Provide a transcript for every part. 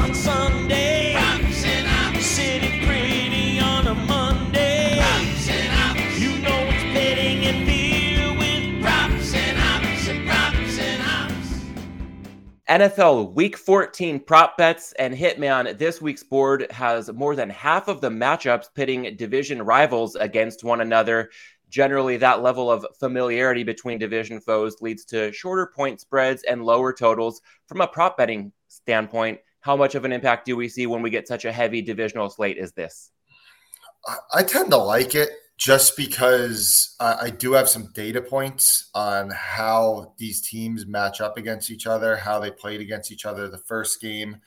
on Sunday. Props and. Sitting pretty on a Monday. Props and ops. You know it's pitting and beer with Props and ops and props and ops. NFL Week 14 prop bets and Hitman. This week's board has more than half of the matchups pitting division rivals against one another. Generally, that level of familiarity between division foes leads to shorter point spreads and lower totals. From a prop betting standpoint, how much of an impact do we see when we get such a heavy divisional slate as this? I- tend to like it just because I, I do have some data points on how these teams match up against each other, how they played against each other the first game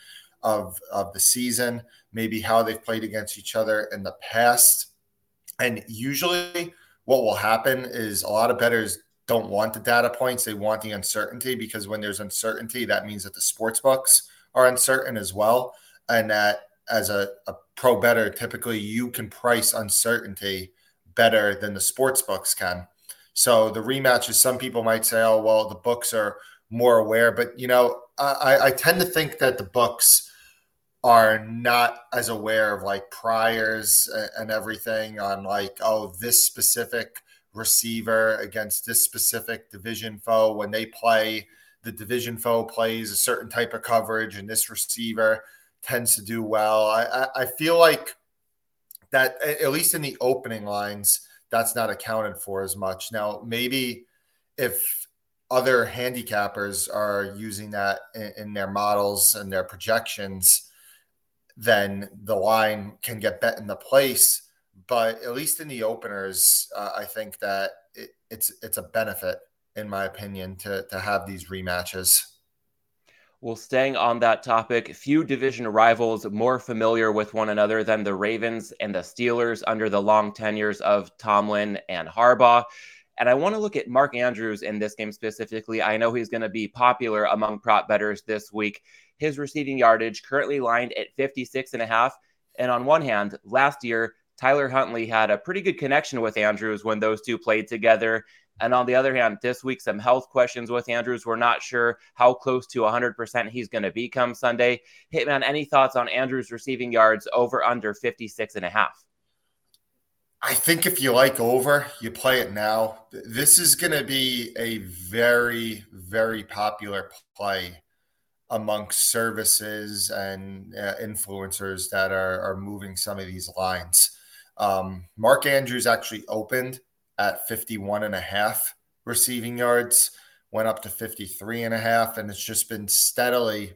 of, of the season, maybe how they've played against each other in the past. And usually, what will happen is a lot of bettors don't want the data points, they want the uncertainty because when there's uncertainty, that means that the sports books are uncertain as well. And that as a, a pro better, typically you can price uncertainty better than the sports books can. So the rematches, some people might say, oh, well, the books are more aware. But, you know, I, I tend to think that the books are not as aware of like priors and everything on like, oh, this specific receiver against this specific division foe. When they play, the division foe plays a certain type of coverage, and this receiver tends to do well. I, I, I feel like that at least in the opening lines, that's not accounted for as much. Now, maybe if other handicappers are using that in, in their models and their projections, then the line can get bet in the place. But at least in the openers, uh, I think that it, it's it's a benefit, in my opinion, to to have these rematches. Well, staying on that topic, few division rivals more familiar with one another than the Ravens and the Steelers under the long tenures of Tomlin and Harbaugh. And I want to look at Mark Andrews in this game specifically. I know he's going to be popular among prop betters this week. His receiving yardage currently lined at 56 and a half. And on one hand, last year, Tyler Huntley had a pretty good connection with Andrews when those two played together. And on the other hand, this week, some health questions with Andrews. We're not sure how close to 100% he's going to be come Sunday. Hitman, any thoughts on Andrews receiving yards over under 56 and a half? I think if you like over, you play it now. This is going to be a very, very popular play amongst services and uh, influencers that are, are moving some of these lines. Um, Mark Andrews actually opened at 51 and a half receiving yards, went up to 53 and a half, and it's just been steadily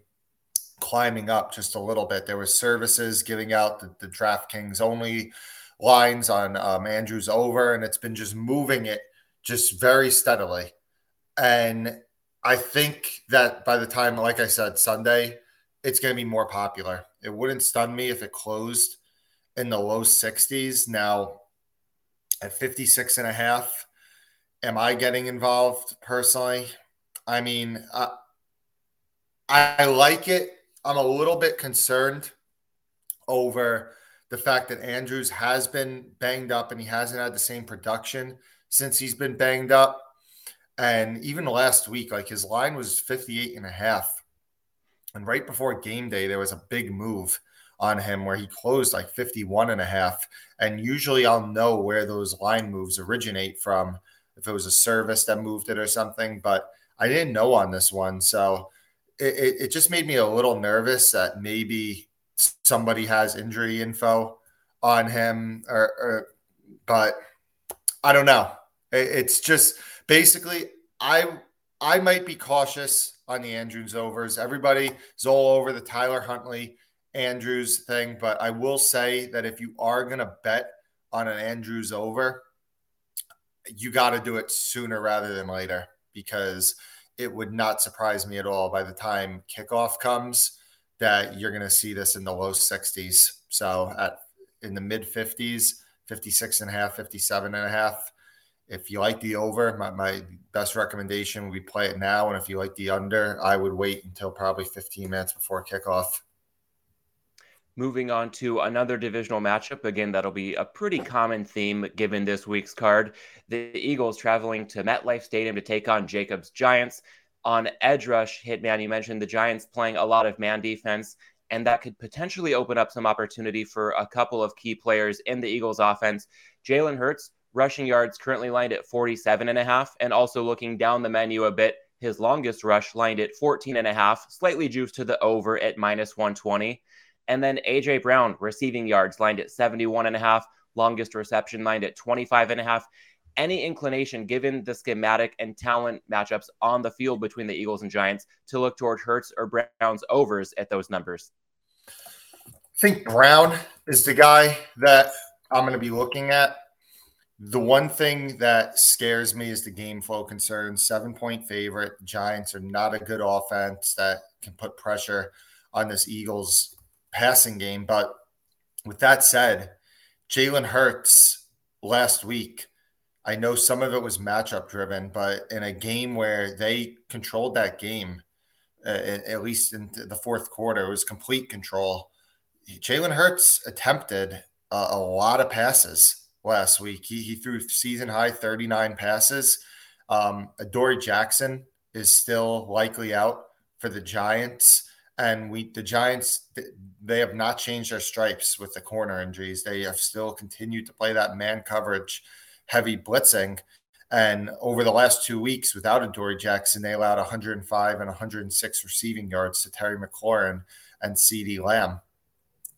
climbing up just a little bit. There was services giving out the, the DraftKings only lines on um, Andrews over, and it's been just moving it just very steadily. And I think that by the time, like I said, Sunday, it's going to be more popular. It wouldn't stun me if it closed in the low 60s. Now, at 56 and a half, am I getting involved personally? I mean, I, I like it. I'm a little bit concerned over the fact that Andrews has been banged up and he hasn't had the same production since he's been banged up. And even last week, like his line was 58 and a half. And right before game day, there was a big move on him where he closed like 51 and a half. And usually I'll know where those line moves originate from if it was a service that moved it or something. But I didn't know on this one. So it, it, just made me a little nervous that maybe somebody has injury info on him or, or but I don't know. It, it's just basically I I might be cautious on the Andrews overs. Everybody is all over the Tyler Huntley Andrews thing, but I will say that if you are going to bet on an Andrews over, you got to do it sooner rather than later because it would not surprise me at all by the time kickoff comes that you're going to see this in the low 60s. So at in the mid 50s, 56 and a half, 57 and a half. If you like the over, my, my best recommendation would be play it now. And if you like the under, I would wait until probably 15 minutes before kickoff. Moving on to another divisional matchup. Again, that'll be a pretty common theme given this week's card. The Eagles traveling to MetLife Stadium to take on Jacobs Giants. On edge rush, Hitman, you mentioned the Giants playing a lot of man defense. and that could potentially open up some opportunity for a couple of key players in the Eagles offense. Jalen Hurts, rushing yards currently lined at 47 and a half, and also looking down the menu a bit, his longest rush lined at 14 and a half, slightly juiced to the over at minus 120. And then AJ Brown, receiving yards lined at 71 and a half, longest reception lined at 25 and a half. Any inclination, given the schematic and talent matchups on the field between the Eagles and Giants, to look toward Hurts or Brown's overs at those numbers? I think Brown is the guy that I'm going to be looking at. The one thing that scares me is the game flow concerns. Seven point favorite. Giants are not a good offense that can put pressure on this Eagles passing game. But with that said, Jalen Hurts last week, I know some of it was matchup driven, but in a game where they controlled that game, uh, at least in the fourth quarter, it was complete control. Jalen Hurts attempted a, a lot of passes last week. He, he threw season high 39 passes. Um, Jackson is still likely out for the Giants. And we, the Giants, they have not changed their stripes with the corner injuries. They have still continued to play that man coverage, heavy blitzing. And over the last two weeks, without Adoree' Jackson, they allowed 105 and 106 receiving yards to Terry McLaurin and CeeDee Lamb,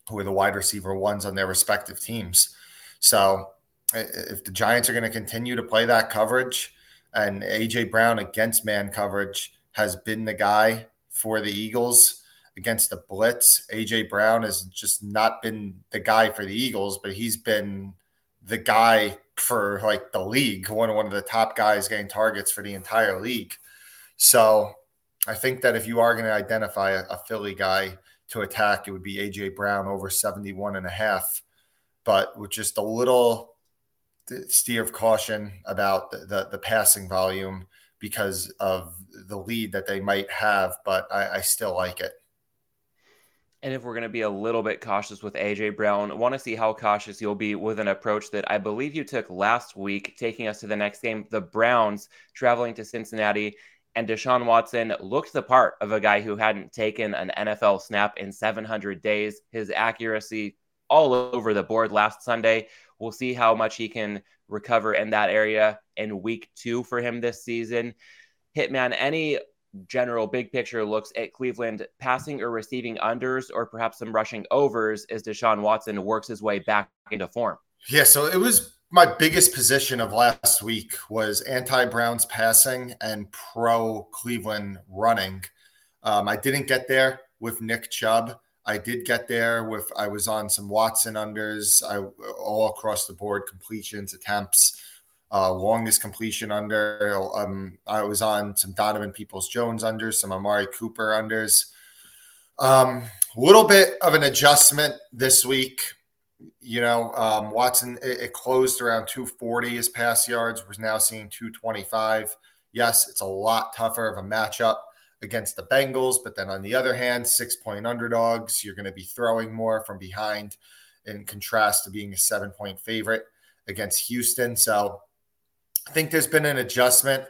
who are the wide receiver ones on their respective teams. So if the Giants are going to continue to play that coverage, and AJ Brown against man coverage has been the guy for the Eagles against the blitz. AJ Brown has just not been the guy for the Eagles, but he's been the guy for like the league, one one of the top guys getting targets for the entire league. So I think that if you are going to identify a, a Philly guy to attack, it would be AJ Brown over 71 and a half, but with just a little steer of caution about the, the, the, passing volume because of the lead that they might have, but I, I still like it. And if we're going to be a little bit cautious with AJ Brown, want to see how cautious you'll be with an approach that I believe you took last week, taking us to the next game. The Browns traveling to Cincinnati, and Deshaun Watson looked the part of a guy who hadn't taken an NFL snap in 700 days. His accuracy all over the board last Sunday. We'll see how much he can recover in that area in week two for him this season. Hitman, any general big picture looks at Cleveland passing or receiving unders or perhaps some rushing overs as Deshaun Watson works his way back into form? Yeah, so it was my biggest position of last week was anti Browns passing and pro Cleveland running. Um, I didn't get there with Nick Chubb. I did get there with I was on some Watson unders, I all across the board completions, attempts, uh, longest completion under. Um, I was on some Donovan Peoples Jones unders, some Amari Cooper unders. A um, little bit of an adjustment this week. You know, um, Watson it, it closed around 240 his pass yards. We're now seeing 225. Yes, it's a lot tougher of a matchup against the Bengals. But then on the other hand, six point underdogs, you're going to be throwing more from behind in contrast to being a seven point favorite against Houston. So I think there's been an adjustment.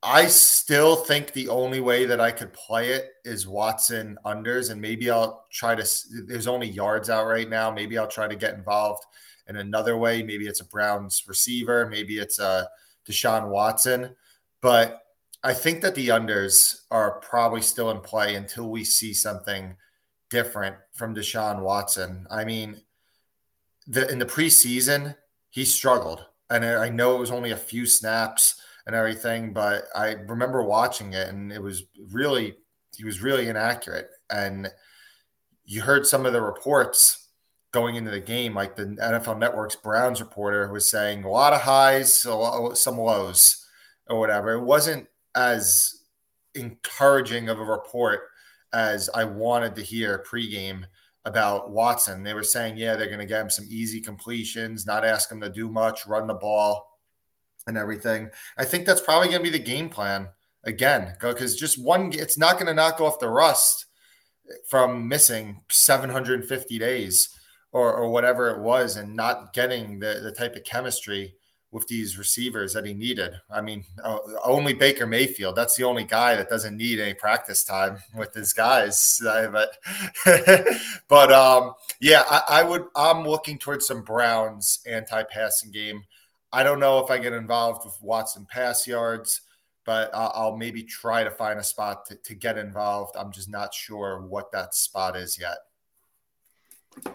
I still think the only way that I could play it is Watson unders, and maybe I'll try to. There's only yards out right now. Maybe I'll try to get involved in another way. Maybe it's a Browns receiver. Maybe it's a Deshaun Watson. But I think that the unders are probably still in play until we see something different from Deshaun Watson. I mean, the, in the preseason, he struggled. And I know it was only a few snaps and everything, but I remember watching it and it was really, he was really inaccurate. And you heard some of the reports going into the game, like the NFL Network's Browns reporter was saying a lot of highs, lot, some lows or whatever. It wasn't as encouraging of a report as I wanted to hear pregame about Watson. They were saying, yeah, they're going to get him some easy completions, not ask him to do much, run the ball and everything. I think that's probably going to be the game plan again, because just one, it's not going to knock off the rust from missing 750 days or, or whatever it was and not getting the, the type of chemistry with these receivers that he needed. I mean, only Baker Mayfield. That's the only guy that doesn't need any practice time with his guys. But, but um, yeah, I, I would. I'm looking towards some Browns anti-passing game. I don't know if I get involved with Watson pass yards, but I'll, I'll maybe try to find a spot to, to get involved. I'm just not sure what that spot is yet.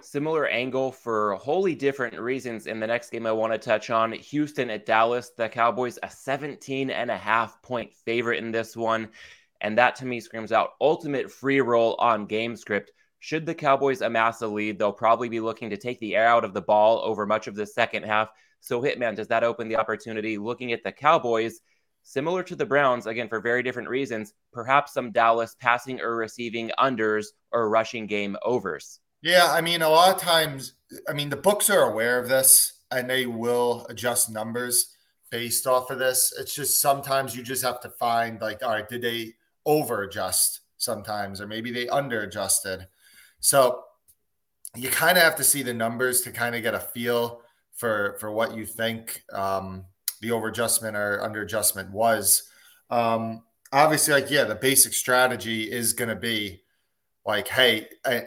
Similar angle for wholly different reasons in the next game I want to touch on. Houston at Dallas. The Cowboys, a 17 and a half point favorite in this one. And that to me screams out ultimate free roll on game script. Should the Cowboys amass a lead, they'll probably be looking to take the air out of the ball over much of the second half. So, Hitman, does that open the opportunity looking at the Cowboys? Similar to the Browns, again, for very different reasons, perhaps some Dallas passing or receiving unders or rushing game overs. Yeah, I mean, a lot of times, I mean, the books are aware of this and they will adjust numbers based off of this. It's just sometimes you just have to find, like, all right, did they over adjust sometimes, or maybe they under adjusted? So you kind of have to see the numbers to kind of get a feel for for what you think um, the over adjustment or under adjustment was. Um, obviously, like, yeah, the basic strategy is going to be like, hey, I,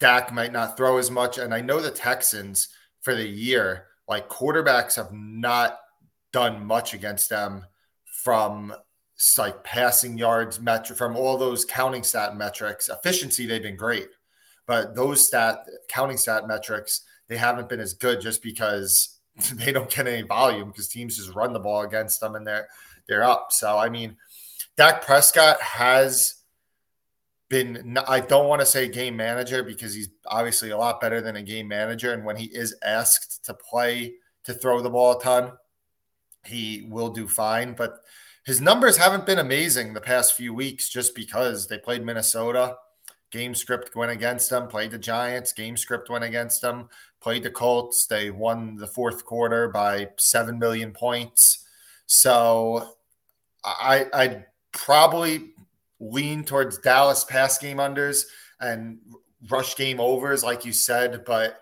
Dak might not throw as much. And I know the Texans for the year, like quarterbacks have not done much against them from like passing yards metric from all those counting stat metrics. Efficiency, they've been great. But those stat counting stat metrics, they haven't been as good just because they don't get any volume because teams just run the ball against them and they're they're up. So I mean, Dak Prescott has been I don't want to say game manager because he's obviously a lot better than a game manager and when he is asked to play to throw the ball a ton he will do fine but his numbers haven't been amazing the past few weeks just because they played Minnesota game script went against them played the Giants game script went against them played the Colts they won the fourth quarter by 7 million points. So I I'd probably lean towards Dallas pass game unders and rush game overs, like you said. But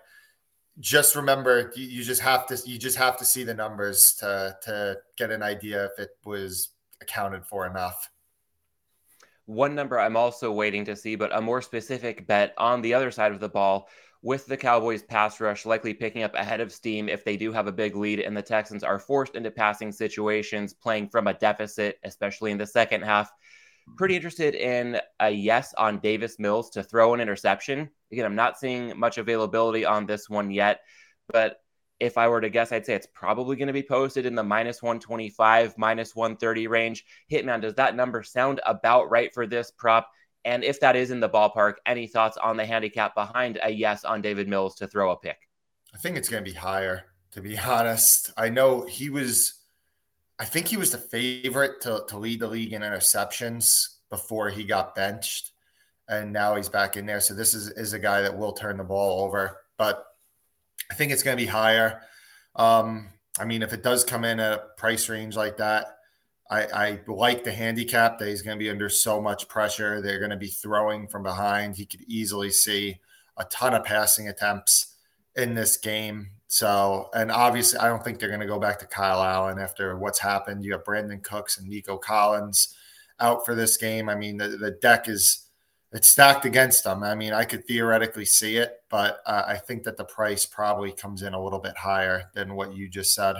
just remember, you, just have to you just have to see the numbers to to get an idea if it was accounted for enough. One number I'm also waiting to see, but a more specific bet on the other side of the ball with the Cowboys pass rush likely picking up ahead of steam if they do have a big lead and the Texans are forced into passing situations playing from a deficit, especially in the second half pretty interested in a yes on Davis Mills to throw an interception. Again, I'm not seeing much availability on this one yet, but if I were to guess, I'd say it's probably going to be posted in the minus 125, minus 130 range. Hitman, does that number sound about right for this prop? And if that is in the ballpark, any thoughts on the handicap behind a yes on Davis Mills to throw a pick? I think it's going to be higher, to be honest. I know he was I think he was the favorite to, to lead the league in interceptions before he got benched. And now he's back in there. So this is, is a guy that will turn the ball over. But I think it's going to be higher. Um, I mean, if it does come in at a price range like that, I, I like the handicap that he's going to be under so much pressure. They're going to be throwing from behind. He could easily see a ton of passing attempts in this game. So, and obviously, I don't think they're going to go back to Kyle Allen after what's happened. You have Brandin Cooks and Nico Collins out for this game. I mean, the, the deck is it's stacked against them. I mean, I could theoretically see it, but uh, I think that the price probably comes in a little bit higher than what you just said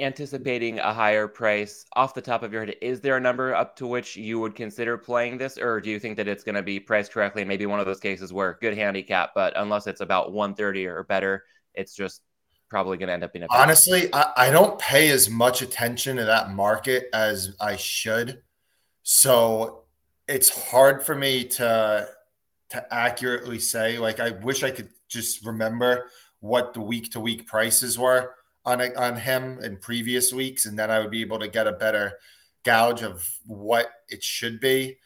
anticipating a higher price off the top of your head is there a number up to which you would consider playing this? Or do you think that it's going to be priced correctly? Maybe one of those cases where good handicap but unless it's about 130 or better it's just probably going to end up being a honestly I, I don't pay as much attention to that market as i should. So it's hard for me to to accurately say. Like i wish i could just remember what the week to week prices were on a, on him in previous weeks, and then I would be able to get a better gouge of what it should be.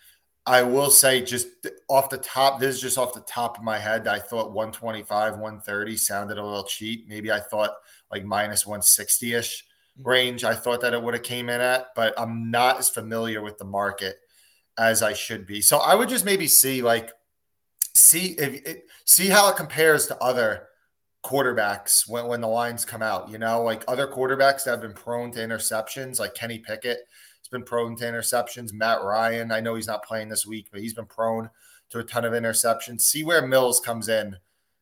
I will say, just off the top, this is just off the top of my head. I thought 125, 130 sounded a little cheap. Maybe I thought like minus 160 ish mm-hmm. range. I thought that it would have came in at, but I'm not as familiar with the market as I should be. So I would just maybe see like see if it, see how it compares to other quarterbacks when, when the lines come out. You know, like other quarterbacks that have been prone to interceptions, like Kenny Pickett has been prone to interceptions. Matt Ryan, I know he's not playing this week, but he's been prone to a ton of interceptions. See where Mills comes in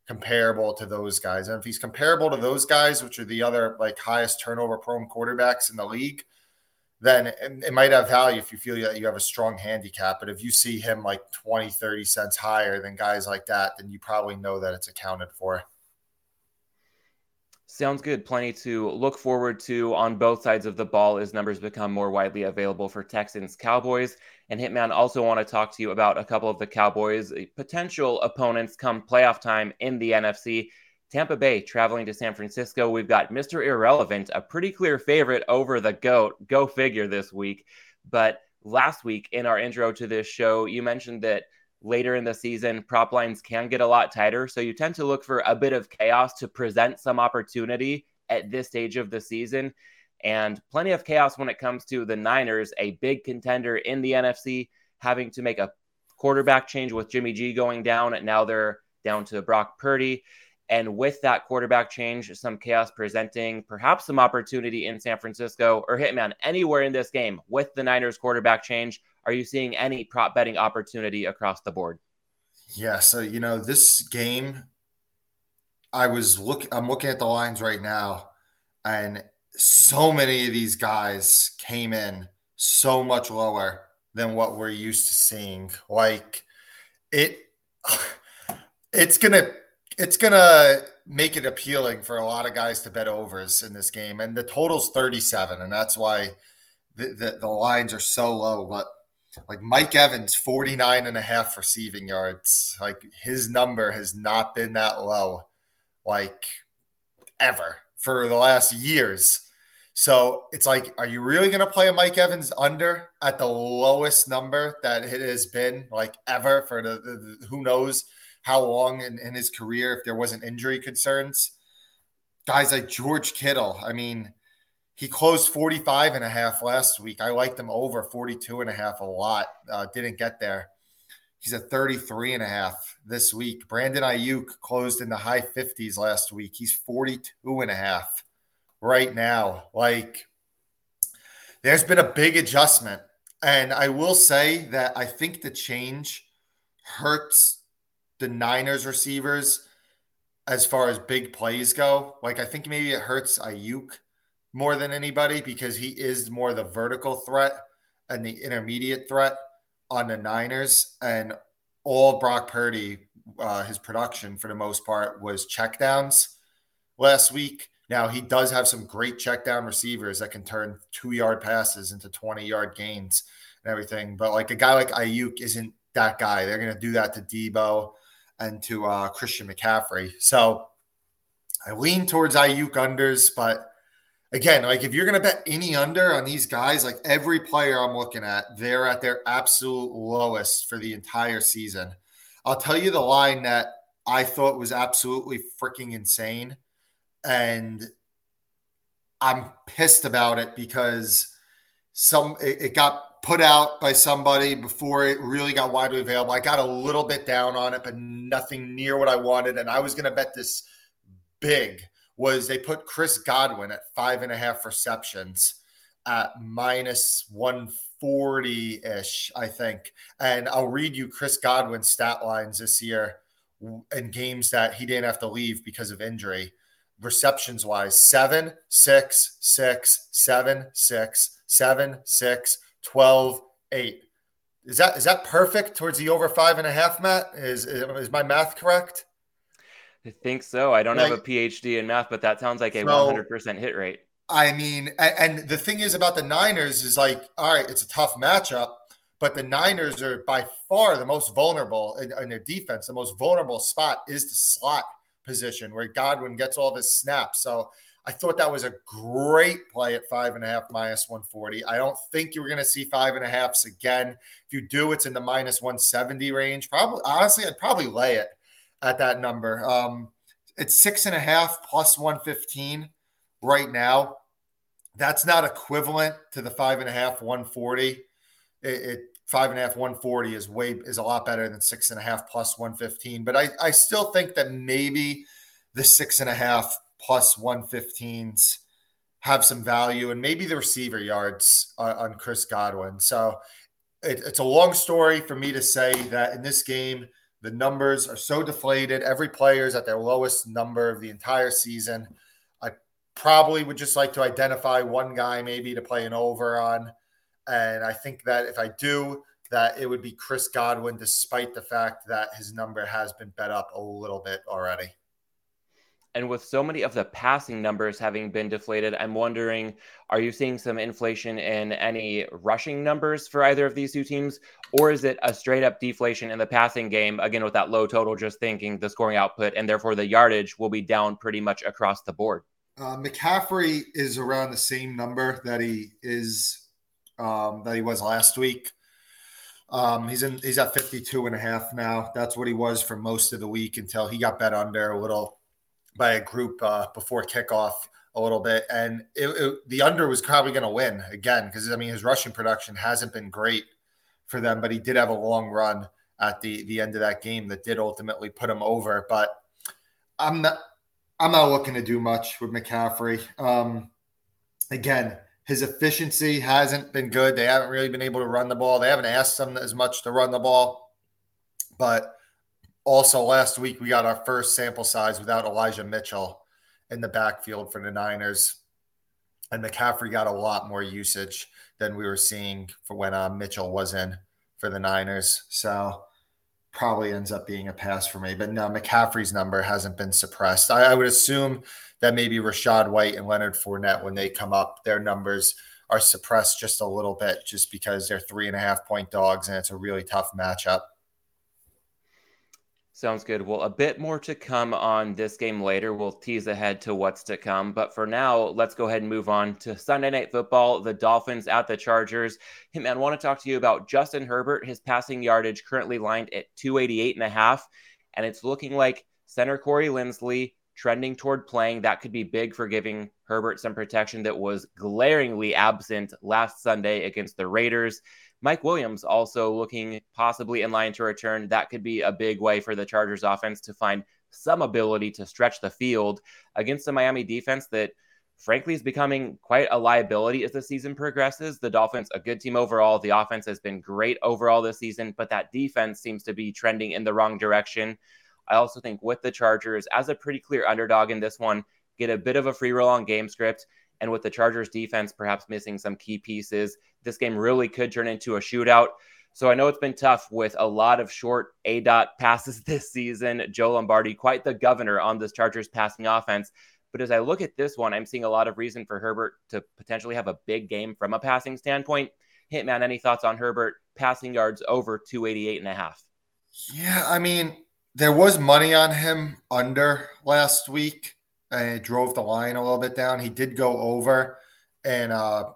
comparable to those guys. And if he's comparable to those guys, which are the other like highest turnover prone quarterbacks in the league, then it, it might have value if you feel that you have a strong handicap. But if you see him like 20, 30 cents higher than guys like that, then you probably know that it's accounted for. Sounds good. Plenty to look forward to on both sides of the ball as numbers become more widely available for Texans Cowboys. And Hitman also want to talk to you about a couple of the Cowboys' potential opponents come playoff time in the NFC. Tampa Bay traveling to San Francisco. We've got Mr. Irrelevant, a pretty clear favorite over the GOAT. Go figure this week. But last week in our intro to this show, you mentioned that later in the season, prop lines can get a lot tighter. So you tend to look for a bit of chaos to present some opportunity at this stage of the season. And plenty of chaos when it comes to the Niners, a big contender in the NFC, having to make a quarterback change with Jimmy G going down. And now they're down to Brock Purdy. And with that quarterback change, some chaos presenting perhaps some opportunity in San Francisco or Hitman anywhere in this game with the Niners quarterback change. Are you seeing any prop betting opportunity across the board? Yeah. So, you know, this game, I was look. I'm looking at the lines right now, and so many of these guys came in so much lower than what we're used to seeing. Like it, it's to, it's to make it appealing for a lot of guys to bet overs in this game. And the total's 37. And that's why the, the, the lines are so low. But like Mike Evans, 49 and a half receiving yards. Like his number has not been that low, like ever for the last years. So it's like, are you really going to play a Mike Evans under at the lowest number that it has been like ever for the, the, the who knows how long in, in his career if there wasn't injury concerns? Guys like George Kittle, I mean, he closed 45 and a half last week. I liked him over 42 and a half a lot. Uh, didn't get there. He's at 33 and a half this week. Brandon Aiyuk closed in the high 50s last week. He's 42 and a half right now. Like, there's been a big adjustment. And I will say that I think the change hurts the Niners receivers as far as big plays go. Like, I think maybe it hurts Aiyuk more than anybody because he is more the vertical threat and the intermediate threat on the Niners. And all Brock Purdy, uh, his production for the most part was checkdowns last week. Now he does have some great check down receivers that can turn two yard passes into 20 yard gains and everything. But like a guy like Aiyuk isn't that guy. They're going to do that to Debo and to uh, Christian McCaffrey. So I lean towards Aiyuk unders, but again, like if you're going to bet any under on these guys, like every player I'm looking at, they're at their absolute lowest for the entire season. I'll tell you the line that I thought was absolutely freaking insane. And I'm pissed about it because some it, it got put out by somebody before it really got widely available. I got a little bit down on it, but nothing near what I wanted. And I was going to bet this big was they put Chris Godwin at five and a half receptions at minus 140 ish, I think. And I'll read you Chris Godwin's stat lines this year in games that he didn't have to leave because of injury. Receptions wise, seven, six, six, seven, six, seven, six, 12, eight. Is that is that perfect towards the over five and a half, Matt? Is is my math correct? I think so. I don't Like- have a PhD in math, but that sounds like a So- 100% hit rate. I mean, and the thing is about the Niners is like, all right, it's a tough matchup, but the Niners are by far the most vulnerable in, in their defense. The most vulnerable spot is the slot position where Godwin gets all of his snaps. So I thought that was a great play at five and a half minus 140. I don't think you're going to see five and a halfs again. If you do, it's in the minus 170 range. Probably, honestly, I'd probably lay it at that number. Um, it's six and a half plus 115 right now. That's not equivalent to the five and a half 140. It, it five and a half 140 is way is a lot better than six and a half plus 115. But I, I still think that maybe the six and a half plus 115s have some value and maybe the receiver yards on, on Chris Godwin. So it, it's a long story for me to say that in this game, the numbers are so deflated. Every player is at their lowest number of the entire season. I probably would just like to identify one guy maybe to play an over on. And I think that if I do, that it would be Chris Godwin, despite the fact that his number has been bet up a little bit already. And with so many of the passing numbers having been deflated, I'm wondering are you seeing some inflation in any rushing numbers for either of these two teams? Or is it a straight up deflation in the passing game, again, with that low total, just thinking the scoring output and therefore the yardage will be down pretty much across the board? Uh, McCaffrey is around the same number that he is um, that he was last week. Um, he's in he's at 52 and a half now. That's what he was for most of the week until he got bet under a little by a group uh, before kickoff a little bit, and it, it, the under was probably going to win again because I mean his rushing production hasn't been great for them, but he did have a long run at the the end of that game that did ultimately put him over. But I'm not I'm not looking to do much with McCaffrey. Um, again, his efficiency hasn't been good. They haven't really been able to run the ball. They haven't asked him as much to run the ball, but also, last week we got our first sample size without Elijah Mitchell in the backfield for the Niners, and McCaffrey got a lot more usage than we were seeing for when uh, Mitchell was in for the Niners. So probably ends up being a pass for me. But no, McCaffrey's number hasn't been suppressed. I, I would assume that maybe Rachaad White and Leonard Fournette, when they come up, their numbers are suppressed just a little bit, just because they're three and a half point dogs and it's a really tough matchup. Sounds good. Well, a bit more to come on this game later. We'll tease ahead to what's to come. But for now, let's go ahead and move on to Sunday Night Football. The Dolphins at the Chargers. Hitman, I want to talk to you about Justin Herbert. His passing yardage currently lined at 288 and a half. And it's looking like center Corey Linsley trending toward playing. That could be big for giving Herbert some protection that was glaringly absent last Sunday against the Raiders. Mike Williams also looking possibly in line to return. That could be a big way for the Chargers offense to find some ability to stretch the field against the Miami defense that frankly is becoming quite a liability as the season progresses. The Dolphins, a good team overall. The offense has been great overall this season, but that defense seems to be trending in the wrong direction. I also think with the Chargers, as a pretty clear underdog in this one, get a bit of a free roll on game script. And with the Chargers defense perhaps missing some key pieces, this game really could turn into a shootout. So I know it's been tough with a lot of short aDOT passes this season. Joe Lombardi, quite the governor on this Chargers passing offense. But as I look at this one, I'm seeing a lot of reason for Herbert to potentially have a big game from a passing standpoint. Hitman, any thoughts on Herbert passing yards over 288 and a half? Yeah, I mean, there was money on him under last week and it drove the line a little bit down. He did go over and uh,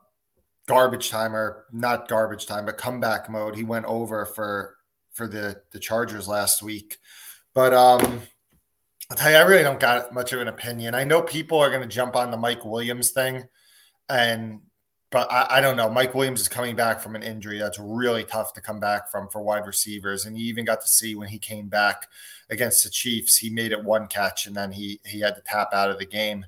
garbage time or not garbage time, but comeback mode. He went over for for the the Chargers last week. But um, I'll tell you, I really don't got much of an opinion. I know people are going to jump on the Mike Williams thing, and but I, I, don't know. Mike Williams is coming back from an injury that's really tough to come back from for wide receivers, and you even got to see when he came back against the Chiefs, he made it one catch and then he he had to tap out of the game.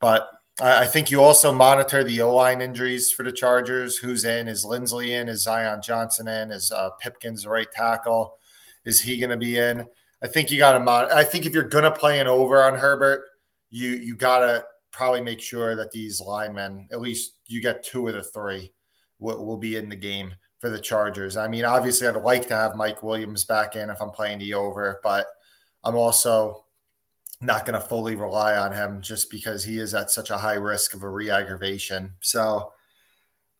But I, I think you also monitor the O line injuries for the Chargers. Who's in? Is Linsley in? Is Zion Johnson in? Is uh, Pipkins the right tackle? Is he going to be in? I think you got to. Mon- I think if you're going to play an over on Herbert, you you got to probably make sure that these linemen, at least you get two of the three, will, will be in the game for the Chargers. I mean, obviously, I'd like to have Mike Williams back in if I'm playing the over, but I'm also not going to fully rely on him just because he is at such a high risk of a re-aggravation. So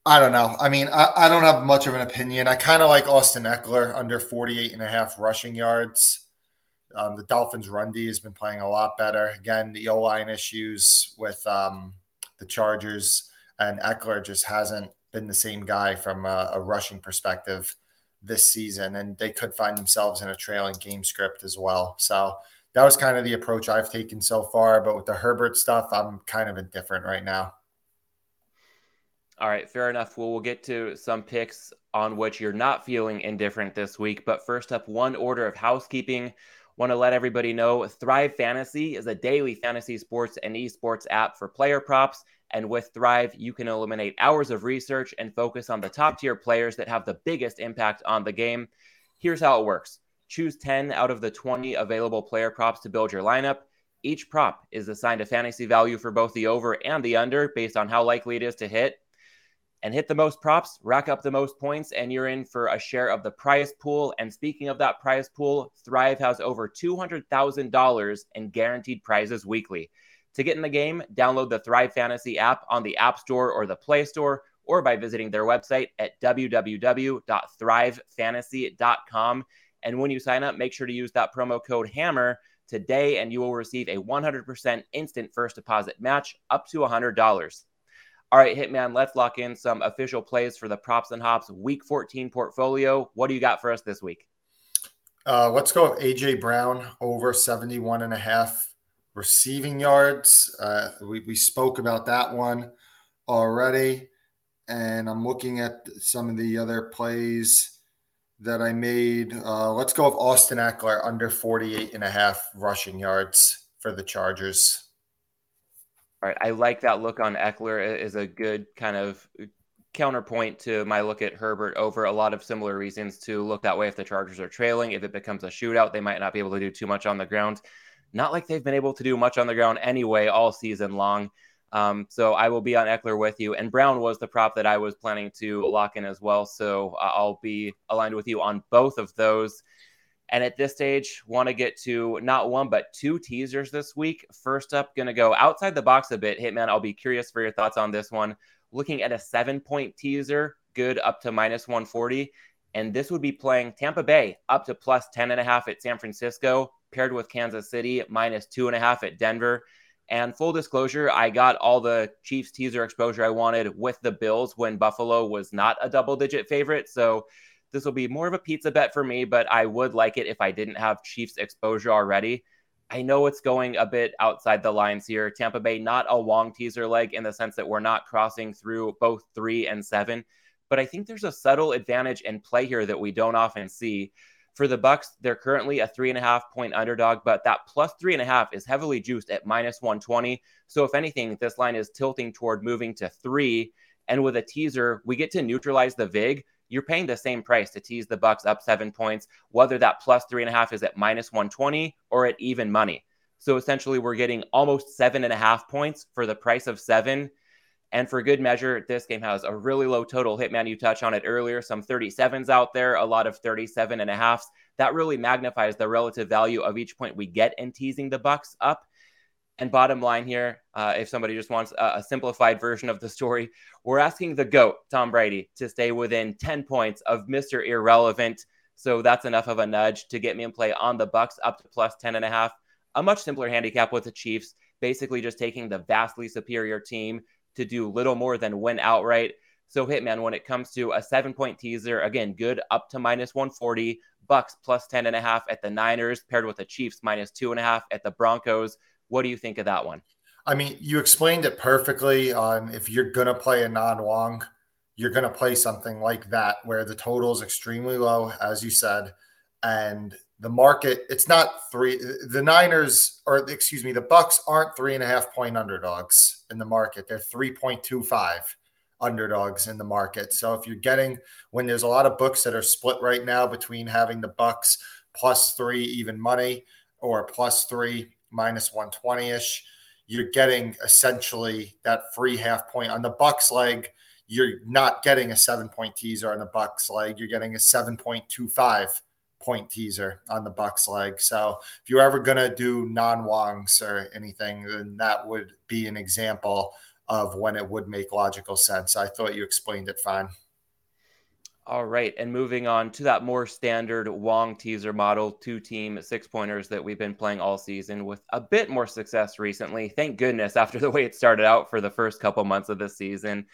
I don't know. I mean, I, I don't have much of an opinion. I kind of like Austin Ekeler under 48 and a half rushing yards. Um, the Dolphins run D has been playing a lot better. Again, the O line issues with um, the Chargers and Ekeler just hasn't been the same guy from a, a, rushing perspective this season, and they could find themselves in a trailing game script as well. So that was kind of the approach I've taken so far. But with the Herbert stuff, I'm kind of indifferent right now. All right, fair enough. Well, we'll get to some picks on which you're not feeling indifferent this week. But first up, one order of housekeeping. Want to let everybody know Thrive Fantasy is a daily fantasy sports and esports app for player props. And with Thrive, you can eliminate hours of research and focus on the top tier players that have the biggest impact on the game. Here's how it works choose 10 out of the 20 available player props to build your lineup. Each prop is assigned a fantasy value for both the over and the under based on how likely it is to hit and hit the most props, rack up the most points, and you're in for a share of the prize pool. And speaking of that prize pool, Thrive has over $200,000 in guaranteed prizes weekly. To get in the game, download the Thrive Fantasy app on the App Store or the Play Store, or by visiting their website at www.thrivefantasy.com. And when you sign up, make sure to use that promo code HAMMER today, and you will receive a 100% instant first deposit match up to $100. All right, Hitman, let's lock in some official plays for the props and hops week 14 portfolio. What do you got for us this week? Uh, let's go with AJ Brown over 71 and a half receiving yards. Uh, we, we spoke about that one already. And I'm looking at some of the other plays that I made. Uh, let's go with Austin Ekeler under 48 and a half rushing yards for the Chargers. All right, I like that look on Ekeler is a good kind of counterpoint to my look at Herbert over a lot of similar reasons to look that way if the Chargers are trailing. If it becomes a shootout, they might not be able to do too much on the ground. Not like they've been able to do much on the ground anyway all season long. Um, so I will be on Ekeler with you. And Brown was the prop that I was planning to lock in as well. So uh, I'll be aligned with you on both of those. And at this stage, want to get to not one, but two teasers this week. First up, going to go outside the box a bit. Hitman, I'll be curious for your thoughts on this one. Looking at a seven point teaser, good up to minus 140. And this would be playing Tampa Bay up to plus 10 and a half at San Francisco, paired with Kansas City minus two and a half at Denver. And full disclosure, I got all the Chiefs teaser exposure I wanted with the Bills when Buffalo was not a double digit favorite. So this will be more of a pizza bet for me, but I would like it if I didn't have Chiefs exposure already. I know it's going a bit outside the lines here. Tampa Bay, not a long teaser leg in the sense that we're not crossing through both three and seven, but I think there's a subtle advantage in play here that we don't often see. For the Bucks, they're currently a three and a half point underdog, but that plus three and a half is heavily juiced at minus 120. So if anything, this line is tilting toward moving to three. And with a teaser, we get to neutralize the VIG you're paying the same price to tease the Bucks up seven points, whether that plus three and a half is at minus 120 or at even money. So essentially, we're getting almost seven and a half points for the price of seven. And for good measure, this game has a really low total. Hitman, you touched on it earlier, some 37s out there, a lot of 37 and a halfs. That really magnifies the relative value of each point we get in teasing the Bucks up. And bottom line here, uh, if somebody just wants a, a, simplified version of the story, we're asking the GOAT, Tom Brady, to stay within 10 points of Mr. Irrelevant. So that's enough of a nudge to get me in play on the Bucks up to plus 10 and a half. A much simpler handicap with the Chiefs, basically just taking the vastly superior team to do little more than win outright. So Hitman, when it comes to a seven point teaser, again, good up to minus 140, Bucks plus 10 and a half at the Niners, paired with the Chiefs minus two and a half at the Broncos. What do you think of that one? I mean, you explained it perfectly on if you're going to play a non Wong, you're going to play something like that where the total is extremely low, as you said, and the market, it's not three. The Niners, or excuse me, the Bucks aren't three and a half point underdogs in the market. They're 3.25 underdogs in the market. So if you're getting, when there's a lot of books that are split right now between having the Bucks plus three even money or plus three minus 120 ish. You're getting essentially that free half point on the Bucks leg. You're not getting a seven point teaser on the Bucks leg. You're getting a 7.25 point teaser on the Bucks leg. So if you're ever to do non wongs or anything, then that would be an example of when it would make logical sense. I thought you explained it fine. All right. And moving on to that more standard Wong teaser model, two team six pointers that we've been playing all season with a bit more success recently. Thank goodness after the way it started out for the first couple months of this season.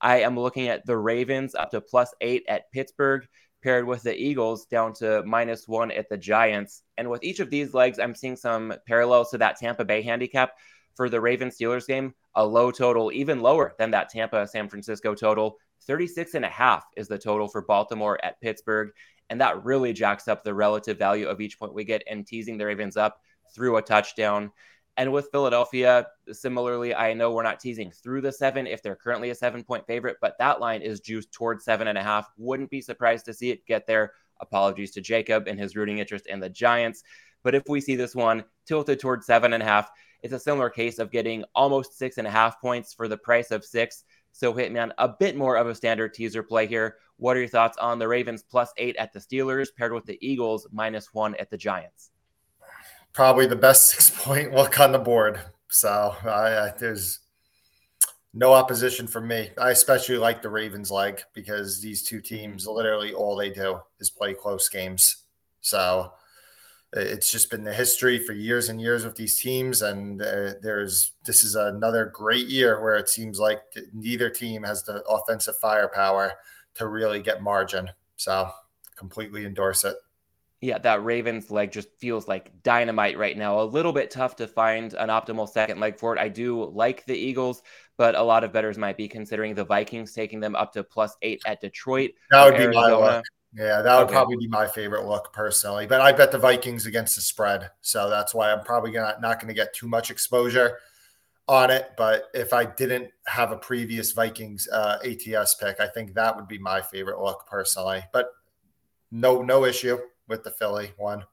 I am looking at the Ravens up to plus eight at Pittsburgh, paired with the Eagles down to minus one at the Giants. And with each of these legs, I'm seeing some parallels to that Tampa Bay handicap. For the Ravens Steelers game, a low total, even lower than that Tampa San Francisco total. 36 and a half is the total for Baltimore at Pittsburgh. And that really jacks up the relative value of each point we get and teasing the Ravens up through a touchdown. And with Philadelphia, similarly, I know we're not teasing through the seven if they're currently a seven point favorite, but that line is juiced towards seven and a half. Wouldn't be surprised to see it get there. Apologies to Jacob and his rooting interest in the Giants. But if we see this one tilted towards seven and a half, it's a similar case of getting almost six and a half points for the price of six. So, Hitman, a bit more of a standard teaser play here. What are your thoughts on the Ravens plus eight at the Steelers paired with the Eagles minus one at the Giants? probably the best six point look on the board. So I, there's no opposition from me. I especially like the Ravens leg because these two teams literally all they do is play close games. So it's just been the history for years and years with these teams, and uh, there's this is another great year where it seems like neither team has the offensive firepower to really get margin. So completely endorse it yeah, that Ravens leg just feels like dynamite right now. A little bit tough to find an optimal second leg for it. I do like the Eagles, but a lot of bettors might be considering the Vikings taking them up to plus eight at Detroit. That would Arizona. be my look. Yeah, that would okay. probably be my favorite look personally. But I bet the Vikings against the spread, so that's why I'm probably gonna, not going to get too much exposure on it. But if I didn't have a previous Vikings uh, ATS pick, I think that would be my favorite look personally. But no, no issue with the Philly one.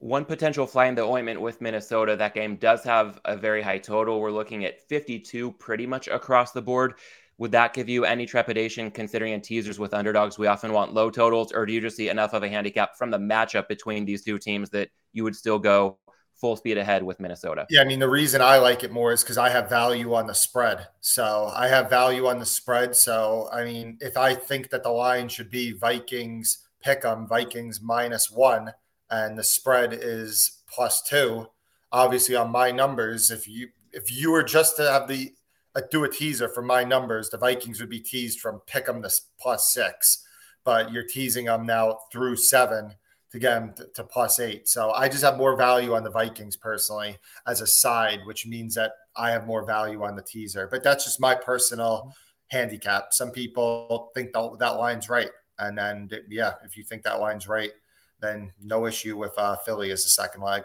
One potential fly in the ointment with Minnesota. That game does have a very high total. We're looking at 52 pretty much across the board. Would that give you any trepidation considering in teasers with underdogs, we often want low totals, or do you just see enough of a handicap from the matchup between these two teams that you would still go full speed ahead with Minnesota? Yeah, I mean, the reason I like it more is because I have value on the spread. So I have value on the spread. So, I mean, if I think that the line should be Vikings pick them Vikings minus one, and the spread is plus two. Obviously, on my numbers, if you if you were just to have the uh, do a teaser for my numbers, the Vikings would be teased from pick them this plus six, but you're teasing them now through seven to get them to, to plus eight. So I just have more value on the Vikings personally as a side, which means that I have more value on the teaser. But that's just my personal handicap. Some people think that, that line's right. And then, yeah, if you think that line's right, then no issue with uh, Philly as a second leg.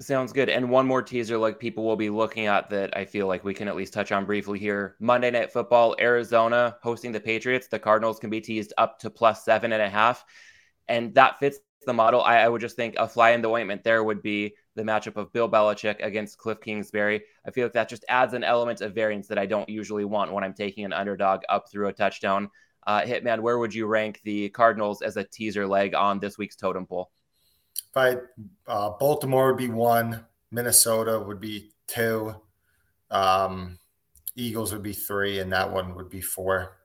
Sounds good. And one more teaser, like people will be looking at that I feel like we can at least touch on briefly here. Monday Night Football, Arizona hosting the Patriots. The Cardinals can be teased up to plus seven and a half. And that fits the model. I, I would just think a fly in the ointment there would be the matchup of Bill Belichick against Cliff Kingsbury. I feel like that just adds an element of variance that I don't usually want when I'm taking an underdog up through a touchdown. Uh, Hitman, where would you rank the Cardinals as a teaser leg on this week's totem pole? I, uh, Baltimore would be one, Minnesota would be two, um, Eagles would be three, and that one would be four.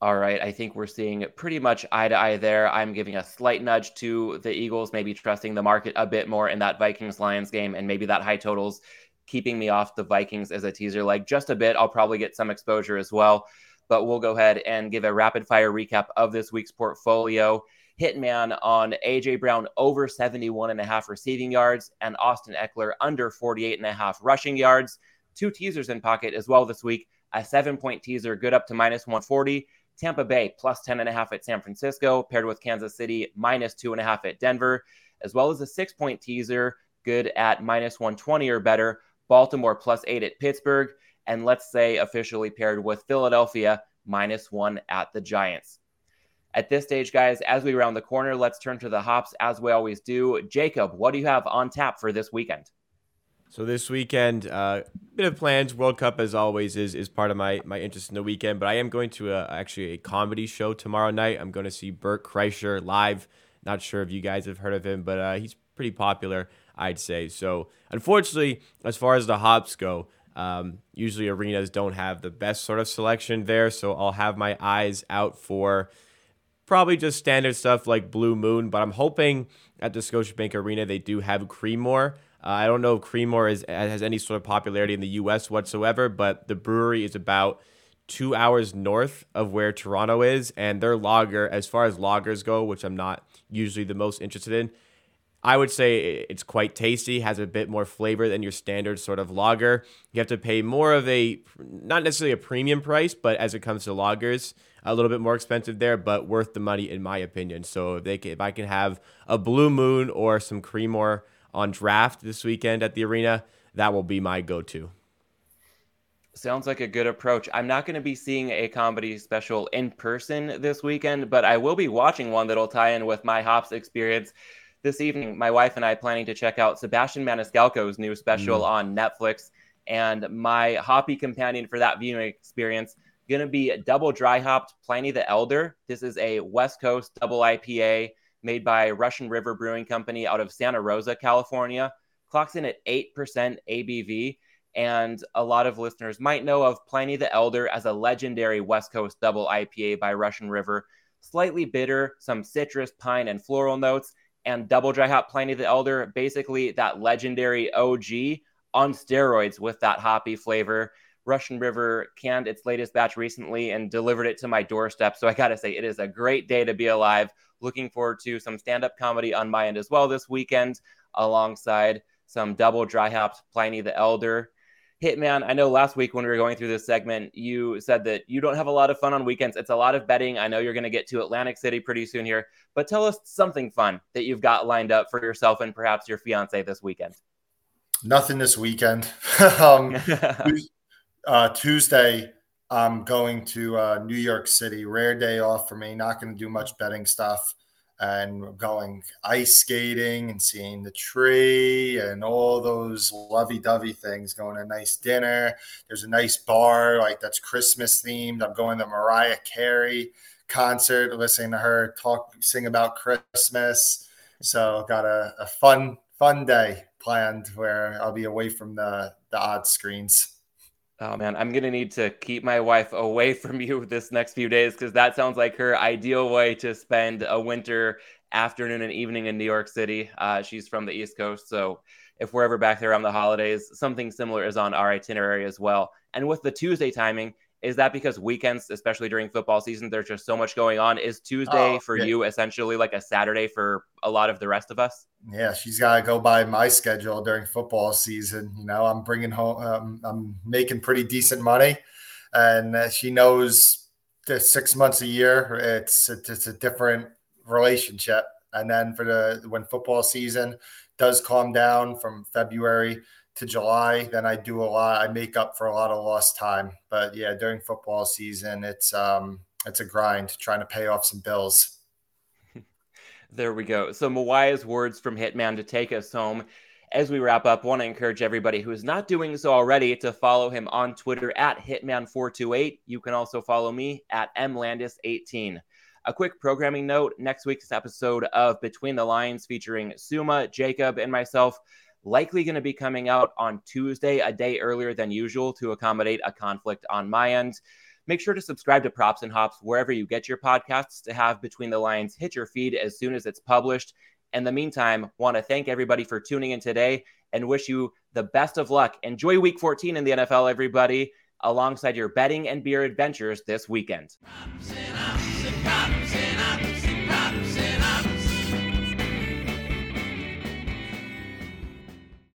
All right. I think we're seeing pretty much eye to eye there. I'm giving a slight nudge to the Eagles, maybe trusting the market a bit more in that Vikings Lions game, and maybe that high totals keeping me off the Vikings as a teaser leg just a bit. I'll probably get some exposure as well but we'll go ahead and give a rapid fire recap of this week's portfolio. Hitman on AJ Brown over 71 and a half receiving yards and Austin Ekeler under 48 and a half rushing yards. Two teasers in pocket as well this week. A seven point teaser, good up to minus 140. Tampa Bay plus 10 and a half at San Francisco, paired with Kansas City minus two and a half at Denver, as well as a six point teaser, good at minus 120 or better. Baltimore plus eight at Pittsburgh and let's say officially paired with Philadelphia minus one at the Giants. At this stage, guys, as we round the corner, let's turn to the hops as we always do. Jacob, what do you have on tap for this weekend? So this weekend, uh, bit of plans. World Cup, as always, is is part of my my interest in the weekend. But I am going to a, actually a comedy show tomorrow night. I'm going to see Bert Kreischer live. Not sure if you guys have heard of him, but uh, he's pretty popular, I'd say. So unfortunately, as far as the hops go, um, usually arenas don't have the best sort of selection there, so I'll have my eyes out for probably just standard stuff like Blue Moon. But I'm hoping at the Scotiabank Arena they do have Creemore. Uh, I don't know if Creemore is, has any sort of popularity in the U.S. whatsoever, but the brewery is about two hours north of where Toronto is, and their lager, as far as lagers go, which I'm not usually the most interested in, I would say it's quite tasty, has a bit more flavor than your standard sort of lager. You have to pay more of a, not necessarily a premium price, but as it comes to lagers, a little bit more expensive there, but worth the money in my opinion. So if they can, if I can have a Blue Moon or some Creemore on draft this weekend at the arena, that will be my go-to. Sounds like a good approach. I'm not going to be seeing a comedy special in person this weekend, but I will be watching one that'll tie in with my hops experience this evening, my wife and I planning to check out Sebastian Maniscalco's new special mm. on Netflix. And my hoppy companion for that viewing experience going to be double dry hopped Pliny the Elder. This is a West Coast double IPA made by Russian River Brewing Company out of Santa Rosa, California. Clocks in at 8% ABV. And a lot of listeners might know of Pliny the Elder as a legendary West Coast double IPA by Russian River. Slightly bitter, some citrus, pine, and floral notes and Double Dry Hop Pliny the Elder, basically that legendary OG on steroids with that hoppy flavor. Russian River canned its latest batch recently and delivered it to my doorstep. So I got to say, it is a great day to be alive. Looking forward to some stand up comedy on my end as well this weekend, alongside some double dry hops Pliny the Elder. Hitman, I know last week when we were going through this segment, you said that you don't have a lot of fun on weekends. It's a lot of betting. I know you're going to get to Atlantic City pretty soon here, but tell us something fun that you've got lined up for yourself and perhaps your fiance this weekend. Nothing this weekend. um, uh, Tuesday, I'm going to uh, New York City. Rare day off for me. Not going to do much betting stuff and going ice skating and seeing the tree and all those lovey-dovey things going to a nice dinner. There's a nice bar like that's christmas themed. I'm going to mariah carey concert listening to her talk sing about christmas. So got a, a fun fun day planned where i'll be away from the the odd screens Oh man, I'm gonna need to keep my wife away from you this next few days because that sounds like her ideal way to spend a winter afternoon and evening in New York City. Uh, she's from the East Coast, so if we're ever back there around the holidays, something similar is on our itinerary as well. And with the Tuesday timing, is that because weekends, especially during football season, there's just so much going on? Is Tuesday oh, for yeah. you essentially like a Saturday for a lot of the rest of us? Yeah, she's got to go by my schedule during football season. You know, I'm bringing home, um, I'm making pretty decent money, and uh, she knows that six months a year, it's it's a different relationship. And then for the when football season does calm down from February to July, then I do a lot. I make up for a lot of lost time. But yeah, during football season, it's um it's a grind trying to pay off some bills. There we go. So Mawaya's words from Hitman to take us home. As we wrap up, want to encourage everybody who is not doing so already to follow him on Twitter at Hitman428. You can also follow me at mlandis18. A quick programming note next week's episode of Between the Lines featuring Suma, Jacob, and myself likely going to be coming out on Tuesday, a day earlier than usual to accommodate a conflict on my end. Make sure to subscribe to Props and Hops wherever you get your podcasts to have Between the Lines hit your feed as soon as it's published. In the meantime, want to thank everybody for tuning in today and wish you the best of luck. Enjoy week 14 in the NFL, everybody, alongside your betting and beer adventures this weekend.